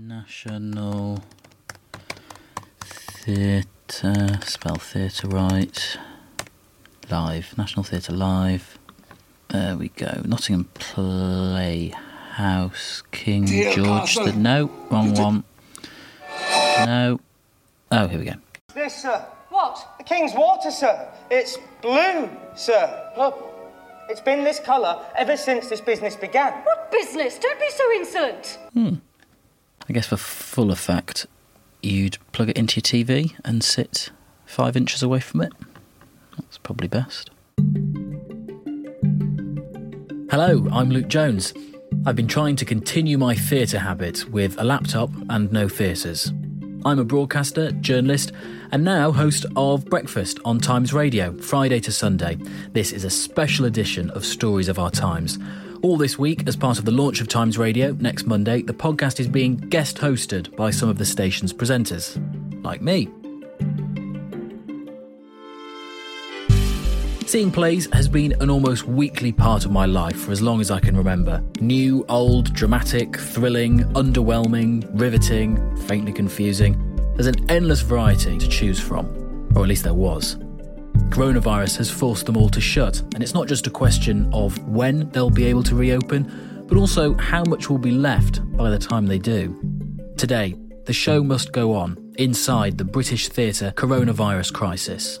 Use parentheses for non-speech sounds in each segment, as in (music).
National Theatre, spell theatre right. Live, National Theatre Live. There we go. Nottingham Playhouse, King Dear George Castle. the. No, wrong one. No. Oh, here we go. This, sir. What? The King's water, sir. It's blue, sir. Look. It's been this colour ever since this business began. What business? Don't be so insolent. Hmm. I guess for full effect, you'd plug it into your TV and sit five inches away from it. That's probably best. Hello, I'm Luke Jones. I've been trying to continue my theatre habit with a laptop and no theatres. I'm a broadcaster, journalist, and now host of Breakfast on Times Radio, Friday to Sunday. This is a special edition of Stories of Our Times. All this week, as part of the launch of Times Radio next Monday, the podcast is being guest hosted by some of the station's presenters, like me. Seeing plays has been an almost weekly part of my life for as long as I can remember. New, old, dramatic, thrilling, underwhelming, riveting, faintly confusing. There's an endless variety to choose from, or at least there was. Coronavirus has forced them all to shut, and it's not just a question of when they'll be able to reopen, but also how much will be left by the time they do. Today, the show must go on inside the British theatre coronavirus crisis.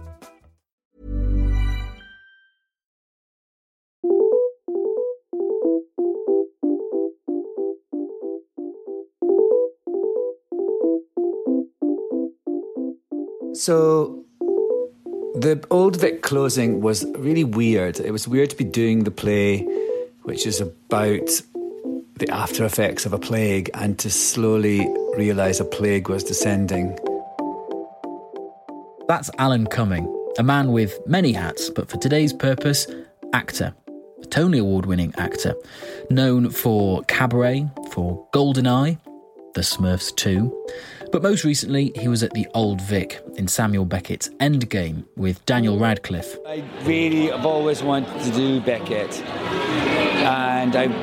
So the Old Vic closing was really weird. It was weird to be doing the play, which is about the after effects of a plague, and to slowly realise a plague was descending. That's Alan Cumming, a man with many hats, but for today's purpose, actor. A Tony Award winning actor. Known for Cabaret, for Goldeneye, The Smurfs 2. But most recently, he was at the Old Vic in Samuel Beckett's Endgame with Daniel Radcliffe. I really have always wanted to do Beckett, and I'm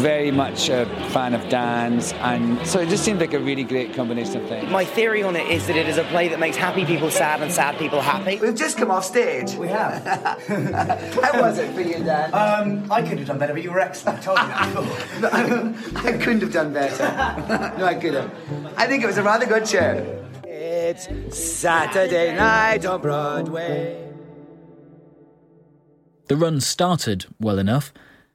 very much a fan of dance, and so it just seemed like a really great combination of things. My theory on it is that it is a play that makes happy people sad and sad people happy. We've just come off stage. We have. (laughs) How was it for you, Dan? Um, I could have done better, but you were excellent. I told you that before. (laughs) I couldn't have done better. no, I could have. I think it was a rather good show. It's Saturday night on Broadway. The run started well enough,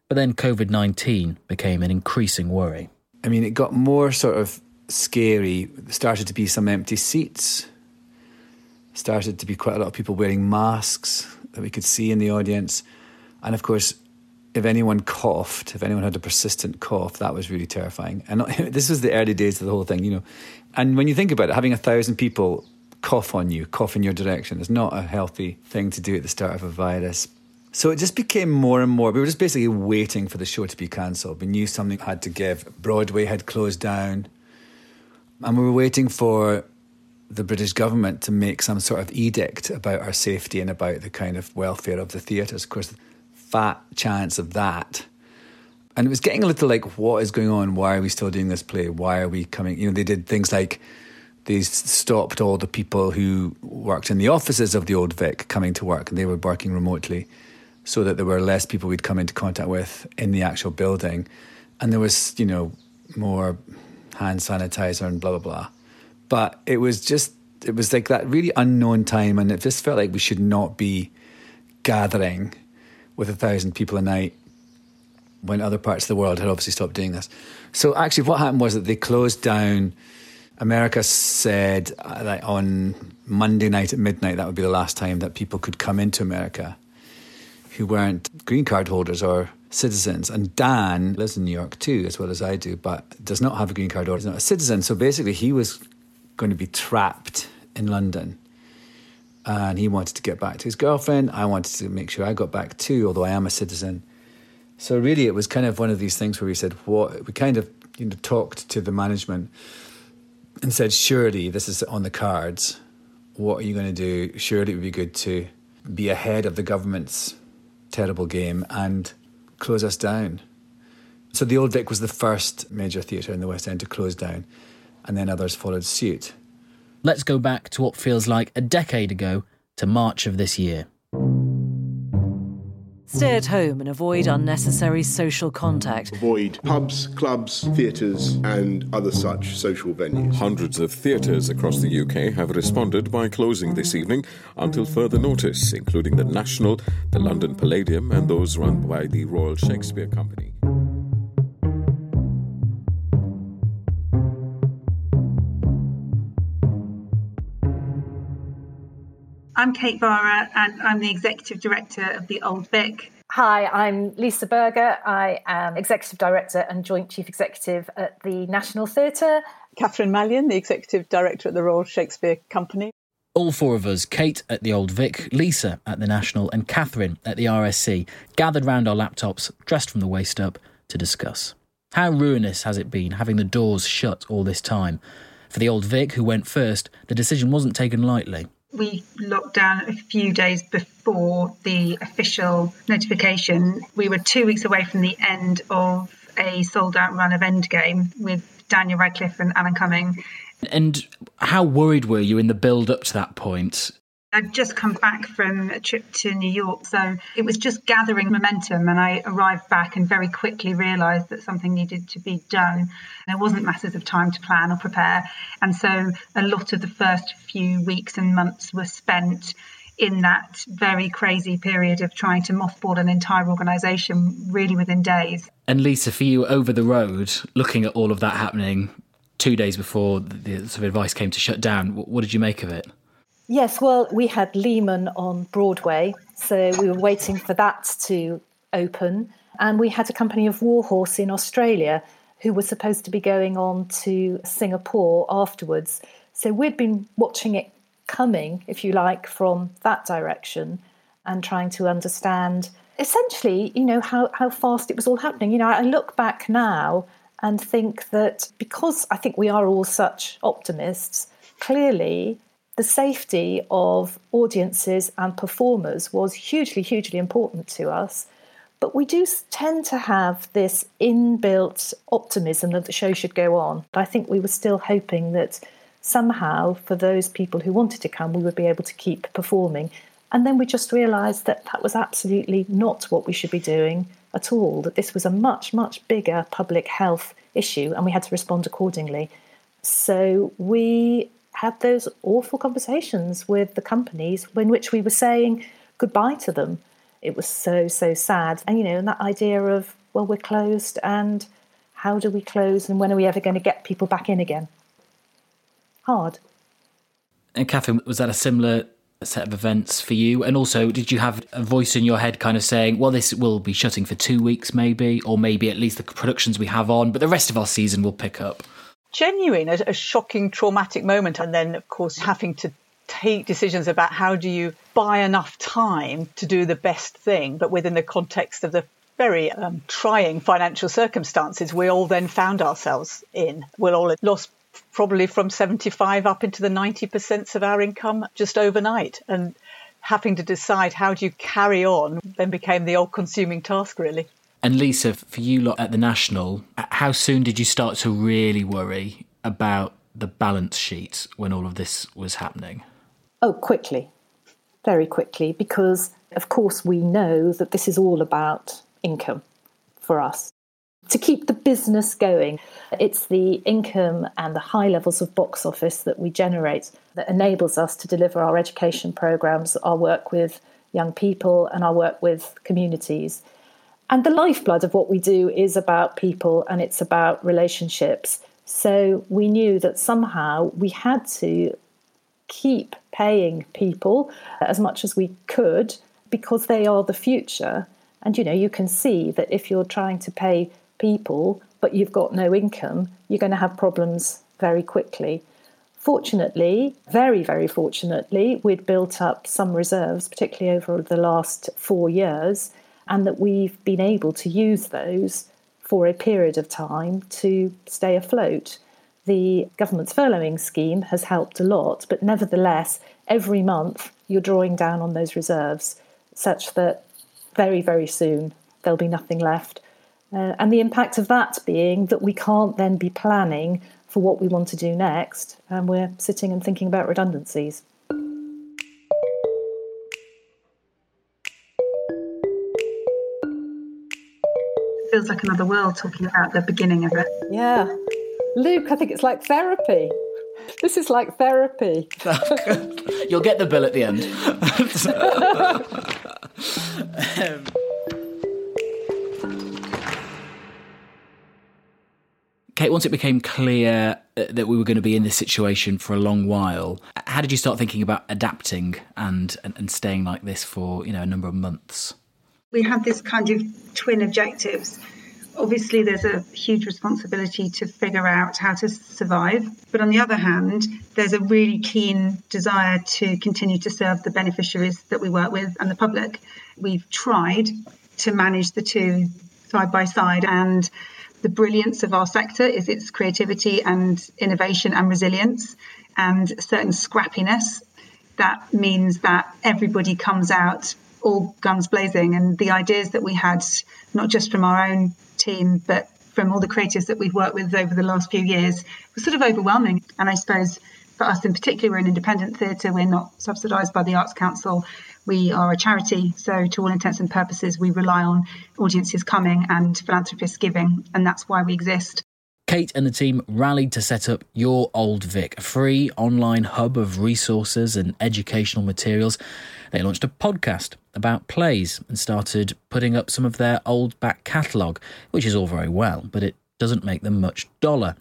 but then COVID 19 became an increasing worry. I mean, it got more sort of scary. There started to be some empty seats. Started to be quite a lot of people wearing masks that we could see in the audience. And of course, if anyone coughed, if anyone had a persistent cough, that was really terrifying. And (laughs) this was the early days of the whole thing, you know. And when you think about it, having a thousand people cough on you, cough in your direction, is not a healthy thing to do at the start of a virus. So it just became more and more. We were just basically waiting for the show to be cancelled. We knew something had to give. Broadway had closed down. And we were waiting for the British government to make some sort of edict about our safety and about the kind of welfare of the theatres. Of course, fat chance of that. And it was getting a little like, what is going on? Why are we still doing this play? Why are we coming? You know, they did things like they stopped all the people who worked in the offices of the Old Vic coming to work, and they were working remotely, so that there were less people we'd come into contact with in the actual building, and there was you know more hand sanitizer and blah blah blah. But it was just it was like that really unknown time, and it just felt like we should not be gathering with a thousand people a night when other parts of the world had obviously stopped doing this. So actually, what happened was that they closed down. America said uh, that on Monday night at midnight that would be the last time that people could come into America who weren't green card holders or citizens. And Dan lives in New York too, as well as I do, but does not have a green card or is not a citizen. So basically, he was going to be trapped in London. And he wanted to get back to his girlfriend. I wanted to make sure I got back too, although I am a citizen. So really, it was kind of one of these things where we said, "What?" We kind of you know talked to the management and said, "Surely this is on the cards. What are you going to do? Surely it would be good to be ahead of the government's terrible game and close us down." So the Old Vic was the first major theatre in the West End to close down, and then others followed suit. Let's go back to what feels like a decade ago to March of this year. Stay at home and avoid unnecessary social contact. Avoid pubs, clubs, theatres, and other such social venues. Hundreds of theatres across the UK have responded by closing this evening until further notice, including the National, the London Palladium, and those run by the Royal Shakespeare Company. I'm Kate Varah, and I'm the Executive Director of the Old Vic. Hi, I'm Lisa Burger. I am Executive Director and Joint Chief Executive at the National Theatre. Catherine Malyon, the Executive Director at the Royal Shakespeare Company. All four of us, Kate at the Old Vic, Lisa at the National, and Catherine at the RSC, gathered round our laptops, dressed from the waist up, to discuss. How ruinous has it been having the doors shut all this time? For the Old Vic, who went first, the decision wasn't taken lightly we locked down a few days before the official notification. We were two weeks away from the end of a sold out run of Endgame with Daniel Radcliffe and Alan Cumming. And how worried were you in the build up to that point? I'd just come back from a trip to New York, so it was just gathering momentum. And I arrived back and very quickly realised that something needed to be done. There wasn't masses of time to plan or prepare. And so a lot of the first few weeks and months were spent in that very crazy period of trying to mothball an entire organisation really within days. And Lisa, for you over the road, looking at all of that happening two days before the sort of advice came to shut down, what did you make of it? Yes, well, we had Lehman on Broadway, so we were waiting for that to open. And we had a company of Warhorse in Australia who were supposed to be going on to Singapore afterwards. So we'd been watching it coming, if you like, from that direction and trying to understand essentially, you know, how, how fast it was all happening. You know, I look back now and think that because I think we are all such optimists, clearly the safety of audiences and performers was hugely, hugely important to us. But we do tend to have this inbuilt optimism that the show should go on. I think we were still hoping that somehow, for those people who wanted to come, we would be able to keep performing. And then we just realised that that was absolutely not what we should be doing at all, that this was a much, much bigger public health issue, and we had to respond accordingly. So we had those awful conversations with the companies in which we were saying goodbye to them. It was so, so sad. And, you know, and that idea of, well, we're closed and how do we close and when are we ever going to get people back in again? Hard. And Catherine, was that a similar set of events for you? And also, did you have a voice in your head kind of saying, well, this will be shutting for two weeks, maybe, or maybe at least the productions we have on, but the rest of our season will pick up? Genuine, a, a shocking, traumatic moment. And then, of course, having to take decisions about how do you buy enough time to do the best thing, but within the context of the very um, trying financial circumstances we all then found ourselves in. We all lost probably from 75 up into the 90% of our income just overnight. And having to decide how do you carry on then became the all consuming task, really. And Lisa, for you lot at the National, how soon did you start to really worry about the balance sheet when all of this was happening? Oh, quickly, very quickly, because of course we know that this is all about income for us. To keep the business going, it's the income and the high levels of box office that we generate that enables us to deliver our education programs, our work with young people, and our work with communities. And the lifeblood of what we do is about people and it's about relationships. So we knew that somehow we had to keep paying people as much as we could because they are the future. And you know, you can see that if you're trying to pay people but you've got no income, you're going to have problems very quickly. Fortunately, very, very fortunately, we'd built up some reserves, particularly over the last four years, and that we've been able to use those for a period of time to stay afloat. The government's furloughing scheme has helped a lot, but nevertheless, every month you're drawing down on those reserves such that very, very soon there'll be nothing left. Uh, and the impact of that being that we can't then be planning for what we want to do next, and we're sitting and thinking about redundancies. Feels like another world talking about the beginning of it. Yeah. Luke, I think it's like therapy. This is like therapy. (laughs) You'll get the bill at the end. (laughs) um, Kate, once it became clear uh, that we were going to be in this situation for a long while, how did you start thinking about adapting and, and, and staying like this for you know a number of months? We have this kind of twin objectives. Obviously, there's a huge responsibility to figure out how to survive. But on the other hand, there's a really keen desire to continue to serve the beneficiaries that we work with and the public. We've tried to manage the two side by side. And the brilliance of our sector is its creativity and innovation and resilience and certain scrappiness. That means that everybody comes out all guns blazing. And the ideas that we had, not just from our own team, but from all the creators that we've worked with over the last few years, was sort of overwhelming. And I suppose for us in particular, we're an independent theatre, we're not subsidised by the Arts Council. We are a charity, so to all intents and purposes, we rely on audiences coming and philanthropists giving, and that's why we exist. Kate and the team rallied to set up Your Old Vic, a free online hub of resources and educational materials. They launched a podcast about plays and started putting up some of their old back catalogue, which is all very well, but it doesn't make them much dollar.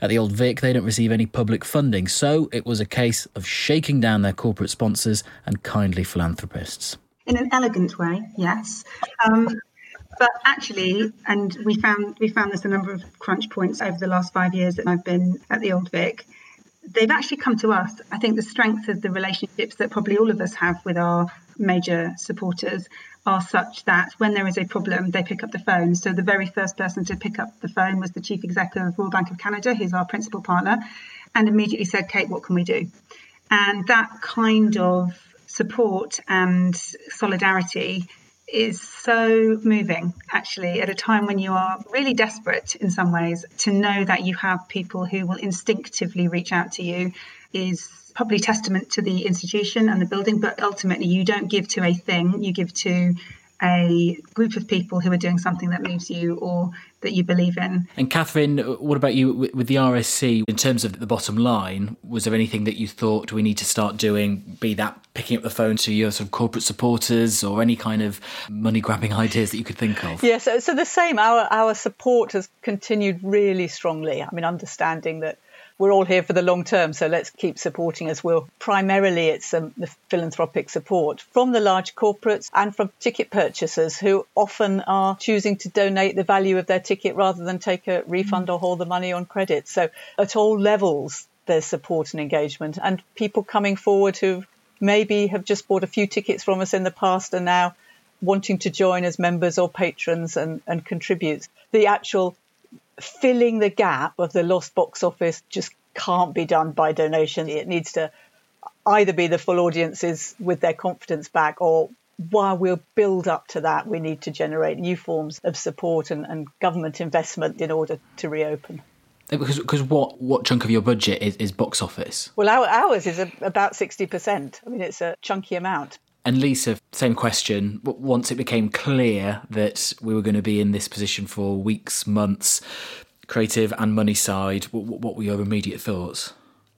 At the Old Vic, they don't receive any public funding, so it was a case of shaking down their corporate sponsors and kindly philanthropists. In an elegant way, yes. Um, but actually, and we found we found this a number of crunch points over the last five years that I've been at the Old Vic they've actually come to us. I think the strength of the relationships that probably all of us have with our major supporters are such that when there is a problem, they pick up the phone. So the very first person to pick up the phone was the chief executive of Royal Bank of Canada, who's our principal partner, and immediately said, Kate, what can we do? And that kind of support and solidarity is so moving, actually, at a time when you are really desperate in some ways. To know that you have people who will instinctively reach out to you is probably testament to the institution and the building, but ultimately, you don't give to a thing, you give to a group of people who are doing something that moves you or that you believe in. And Catherine, what about you with the RSC in terms of the bottom line? Was there anything that you thought we need to start doing, be that picking up the phone to your sort of corporate supporters or any kind of money grabbing (laughs) ideas that you could think of? Yeah, so, so the same. Our, our support has continued really strongly. I mean, understanding that we're all here for the long term, so let's keep supporting as well. Primarily, it's um, the philanthropic support from the large corporates and from ticket purchasers who often are choosing to donate the value of their ticket rather than take a refund or hold the money on credit. So, at all levels, there's support and engagement, and people coming forward who maybe have just bought a few tickets from us in the past and now wanting to join as members or patrons and, and contribute. The actual filling the gap of the lost box office just can't be done by donation. It needs to either be the full audiences with their confidence back or while we'll build up to that, we need to generate new forms of support and, and government investment in order to reopen. Uh, because because what what chunk of your budget is, is box office? Well, our, ours is a, about sixty percent. I mean, it's a chunky amount. And Lisa, same question. Once it became clear that we were going to be in this position for weeks, months, creative and money side, what, were your immediate thoughts?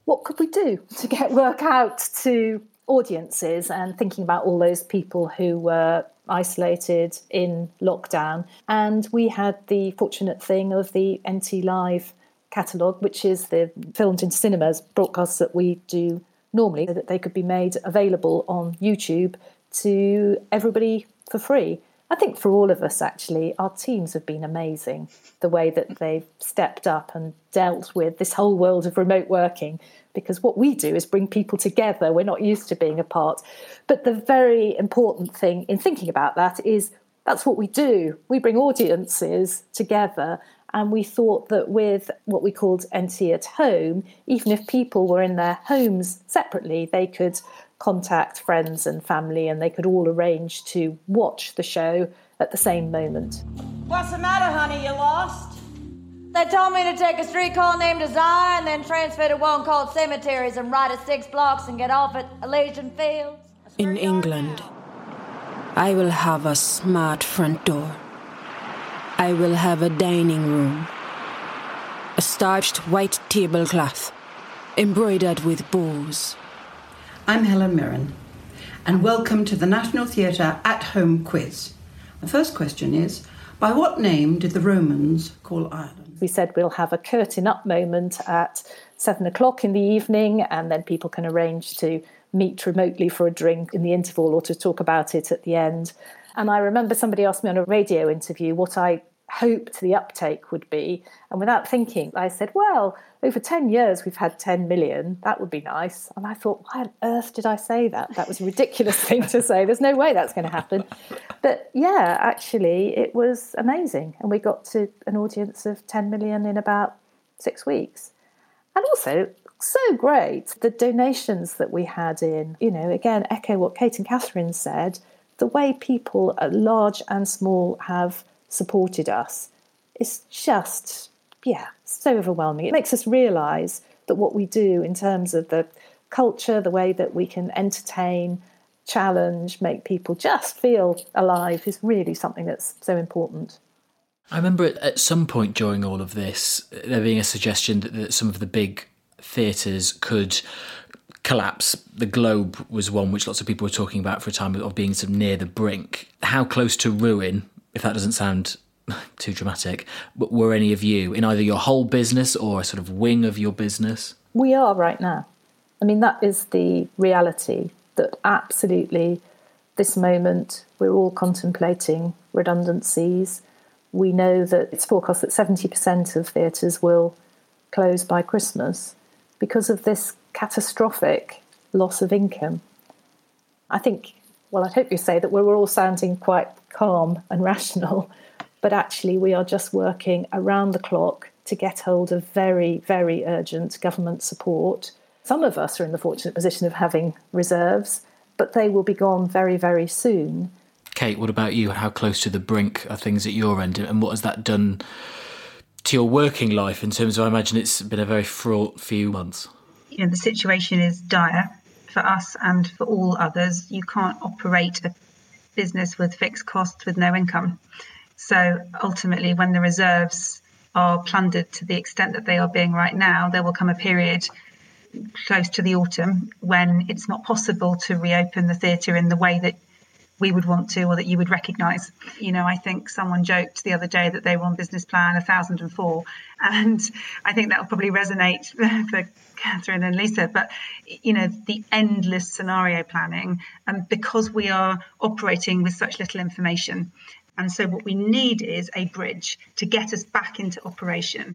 What could we do (laughs) to get work out to audiences and thinking about all those people who were isolated in lockdown? And we had the fortunate thing of the NT Live catalogue, which is the filmed in cinemas broadcasts that we do normally, that they could be made available on YouTube to everybody for free. I think for all of us, actually, our teams have been amazing. The way that they've stepped up and dealt with this whole world of remote working, because what we do is bring people together. We're not used to being apart. But the very important thing in thinking about that is that's what we do. We bring audiences together and we thought that with what we called NT at home, even if people were in their homes separately, they could contact friends and family and they could all arrange to watch the show at the same moment. What's the matter, honey? You lost? They told me to take a street called named Desire and then transfer to one called Cemeteries and ride at six blocks and get off at Elysian Fields. In England, I will have a smart front door I will have a dining room. A starched white tablecloth, embroidered with bows. I'm Helen Mirren, and welcome to the National Theatre At Home Quiz. The first question is By what name did the Romans call Ireland? We said we'll have a curtain up moment at seven o'clock in the evening, and then people can arrange to meet remotely for a drink in the interval or to talk about it at the end. And I remember somebody asked me on a radio interview what I hoped the uptake would be. And without thinking, I said, well, over 10 years we've had 10 million. That would be nice. And I thought, why on earth did I say that? That was a ridiculous (laughs) thing to say. There's no way that's going to happen. But yeah, actually, it was amazing. And we got to an audience of 10 million in about six weeks. And also, so great, the donations that we had in, you know, again, echo what Kate and Catherine said the way people, at large and small, have supported us is just, yeah, so overwhelming. It makes us realise that what we do in terms of the culture, the way that we can entertain, challenge, make people just feel alive is really something that's so important. I remember at some point during all of this, there being a suggestion that, that some of the big theatres could collapse. The Globe was one which lots of people were talking about for a time of being sort of near the brink. How close to ruin, if that doesn't sound (laughs) too dramatic, but were any of you in either your whole business or a sort of wing of your business? We are right now. I mean, that is the reality that absolutely this moment we're all contemplating redundancies. We know that it's forecast that 70% of theatres will close by Christmas because of this catastrophic loss of income. I think, well, I hope you say that we're all sounding quite calm and rational, but actually we are just working around the clock to get hold of very, very urgent government support. Some of us are in the fortunate position of having reserves, but they will be gone very, very soon. Kate, what about you? How close to the brink are things at your end, and what has that done to your working life in terms of? I imagine it's been a very fraught few months you know the situation is dire for us and for all others. You can't operate a business with fixed costs with no income. So ultimately, when the reserves are plundered to the extent that they are being right now, there will come a period close to the autumn when it's not possible to reopen the theatre in the way that we would want to or that you would recognise. You know, I think someone joked the other day that they were on business plan 1004, and I think that will probably resonate (laughs) for Catherine and Lisa. But, you know, the endless scenario planning, and because we are operating with such little information. And so, what we need is a bridge to get us back into operation.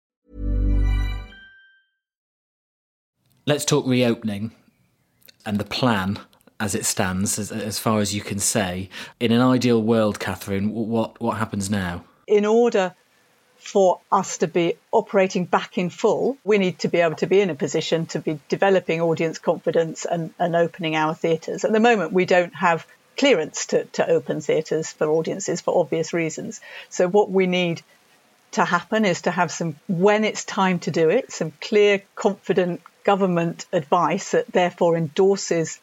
Let's talk reopening and the plan as it stands, as, as far as you can say. In an ideal world, Catherine, what, what happens now? In order for us to be operating back in full, we need to be able to be in a position to be developing audience confidence and, and opening our theatres. At the moment, we don't have clearance to, to open theatres for audiences for obvious reasons. So, what we need to happen is to have some, when it's time to do it, some clear, confident government advice that therefore endorses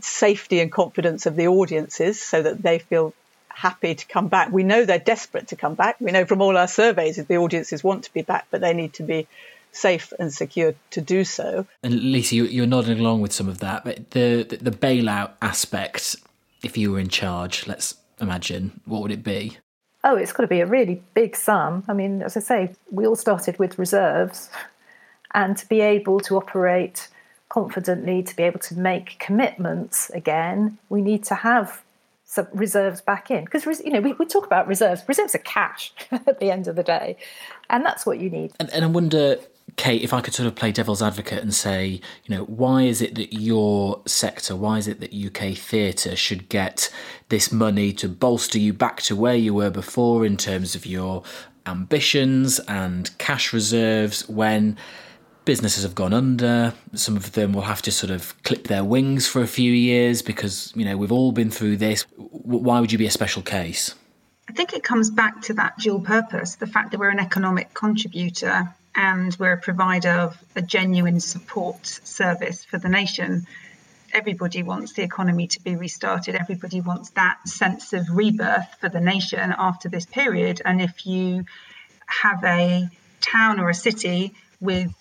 safety and confidence of the audiences so that they feel happy to come back. We know they're desperate to come back. We know from all our surveys that the audiences want to be back, but they need to be safe and secure to do so. And Lisa, you, you're nodding along with some of that, but the, the the bailout aspect, if you were in charge, let's imagine, what would it be? Oh, it's got to be a really big sum. I mean, as I say, we all started with reserves, and to be able to operate confidently, to be able to make commitments again, we need to have some reserves back in because you know we, we talk about reserves. Reserves are cash (laughs) at the end of the day, and that's what you need. And, and I wonder, Kate, if I could sort of play devil's advocate and say, you know, why is it that your sector, why is it that UK theatre should get this money to bolster you back to where you were before in terms of your ambitions and cash reserves when businesses have gone under. Some of them will have to sort of clip their wings for a few years because, you know, we've all been through this. Why would you be a special case? I think it comes back to that dual purpose the fact that we're an economic contributor and we're a provider of a genuine support service for the nation. Everybody wants the economy to be restarted. Everybody wants that sense of rebirth for the nation after this period. And if you have a town or a city with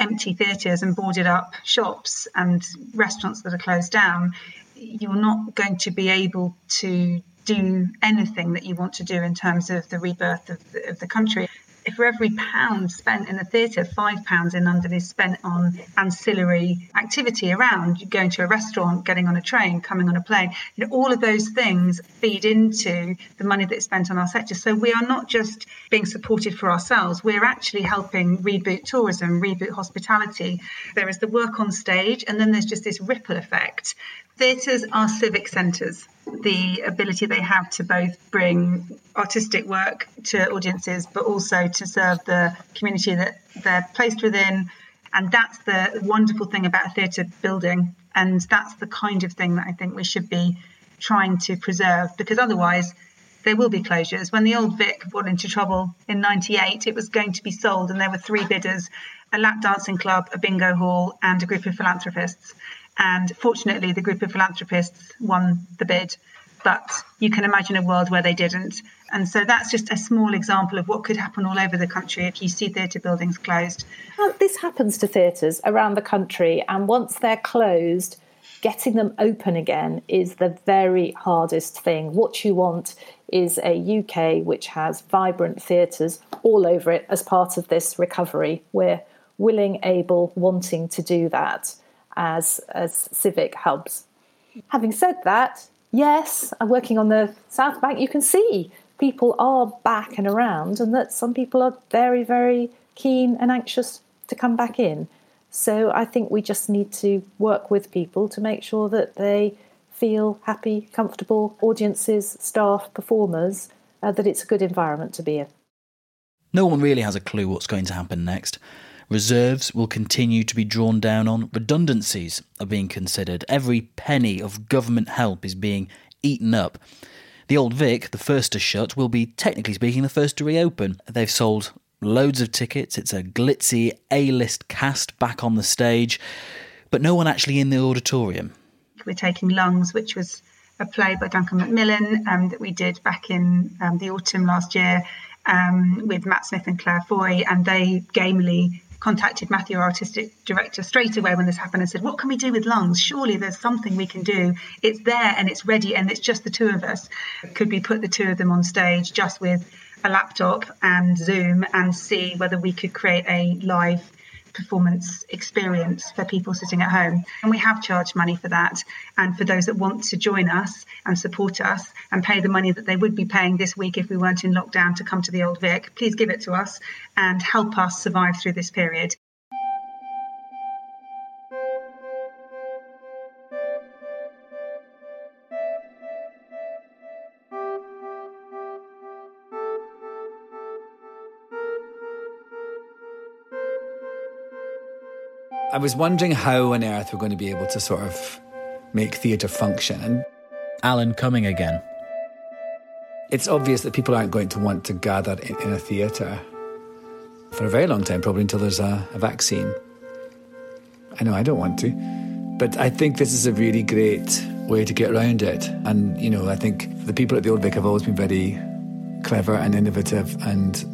empty theatres and boarded up shops and restaurants that are closed down, you're not going to be able to do anything that you want to do in terms of the rebirth of the, of the country for every pound spent in the theatre, five pounds in London is spent on ancillary activity around going to a restaurant, getting on a train, coming on a plane. You know, all of those things feed into the money that's spent on our sector. So we are not just being supported for ourselves, we're actually helping reboot tourism, reboot hospitality. There is the work on stage, and then there's just this ripple effect. Theatres are civic centres the ability they have to both bring artistic work to audiences, but also to serve the community that they're placed within. And that's the wonderful thing about a theatre building. And that's the kind of thing that I think we should be trying to preserve because otherwise there will be closures. When the old Vic got into trouble in 98, it was going to be sold, and there were three bidders a lap dancing club, a bingo hall, and a group of philanthropists. And fortunately, the group of philanthropists won the bid. But you can imagine a world where they didn't. And so that's just a small example of what could happen all over the country if you see theatre buildings closed. Well, this happens to theatres around the country, and once they're closed, getting them open again is the very hardest thing. What you want is a UK which has vibrant theatres all over it as part of this recovery. We're willing, able, wanting to do that as, as civic hubs. Having said that, yes, I'm working on the South Bank. You can see people are back and around, and that some people are very, very keen and anxious to come back in. So I think we just need to work with people to make sure that they feel happy, comfortable, audiences, staff, performers, uh, that it's a good environment to be in. No one really has a clue what's going to happen next. Reserves will continue to be drawn down on. Redundancies are being considered. Every penny of government help is being eaten up. The Old Vic, the first to shut, will be technically speaking the first to reopen. They've sold loads of tickets. It's a glitzy A list cast back on the stage, but no one actually in the auditorium. We're taking Lungs, which was a play by Duncan Macmillan um, that we did back in um, the autumn last year um, with Matt Smith and Claire Foy, and they gamely contacted Matthew, our artistic director, straight away when this happened and said, What can we do with lungs? Surely there's something we can do. It's there and it's ready, and it's just the two of us. Could we put the two of them on stage just with a laptop and Zoom and see whether we could create a live performance experience for people sitting at home. And we have charged money for that. And for those that want to join us and support us and pay the money that they would be paying this week if we weren't in lockdown to come to the Old Vic, please give it to us and help us survive through this period. I was wondering how on earth we're going to be able to sort of make theatre function. And Alan Cumming again. It's obvious that people aren't going to want to gather in, in a theatre for a very long time, probably until there's a, a vaccine. I know I don't want to, but I think this is a really great way to get around it. And, you know, I think the people at the Old Vic have always been very clever and innovative and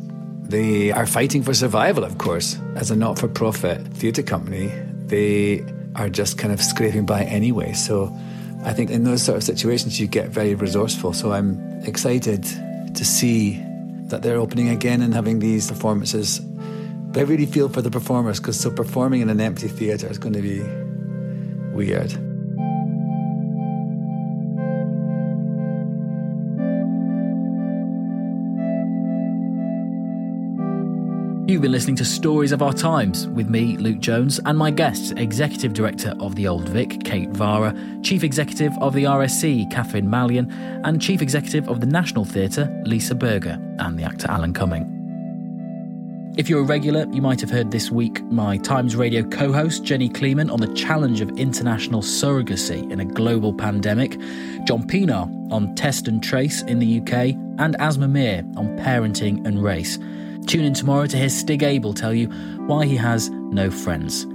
they are fighting for survival, of course. As a not for profit theatre company, they are just kind of scraping by anyway. So I think in those sort of situations, you get very resourceful. So I'm excited to see that they're opening again and having these performances. But I really feel for the performers because so performing in an empty theatre is going to be weird. You've been listening to Stories of Our Times with me, Luke Jones, and my guests, Executive Director of the Old Vic, Kate Varah, Chief Executive of the RSC, Catherine Malyon, and Chief Executive of the National Theatre, Lisa Burger, and the actor Alan Cumming. If you're a regular, you might have heard this week my Times Radio co host, Jenny Kleeman, on the challenge of international surrogacy in a global pandemic, John Pienaar on test and trace in the UK, and Aasmah Mir on parenting and race. Tune in tomorrow to hear Stig Abell tell you why he has no friends.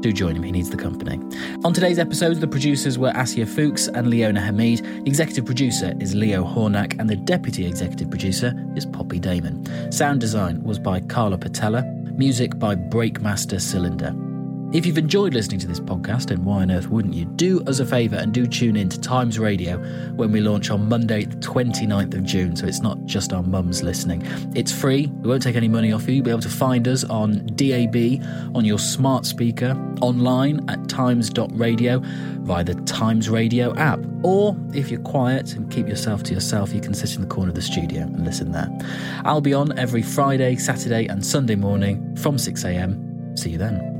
Do join him, he needs the company. On today's episode, the producers were Asia Fuchs and Leona Hamid. Executive producer is Leo Hornack, and the deputy executive producer is Poppy Damon. Sound design was by Carla Patella, music by Breakmaster Cylinder. If you've enjoyed listening to this podcast, and why on earth wouldn't you, do us a favour and do tune in to Times Radio when we launch on Monday, the 29th of June, so it's not just our mums listening. It's free, we won't take any money off you. You'll be able to find us on DAB, on your smart speaker, online at times.radio, via the Times Radio app. Or if you're quiet and keep yourself to yourself, you can sit in the corner of the studio and listen there. I'll be on every Friday, Saturday, and Sunday morning from 6am. See you then.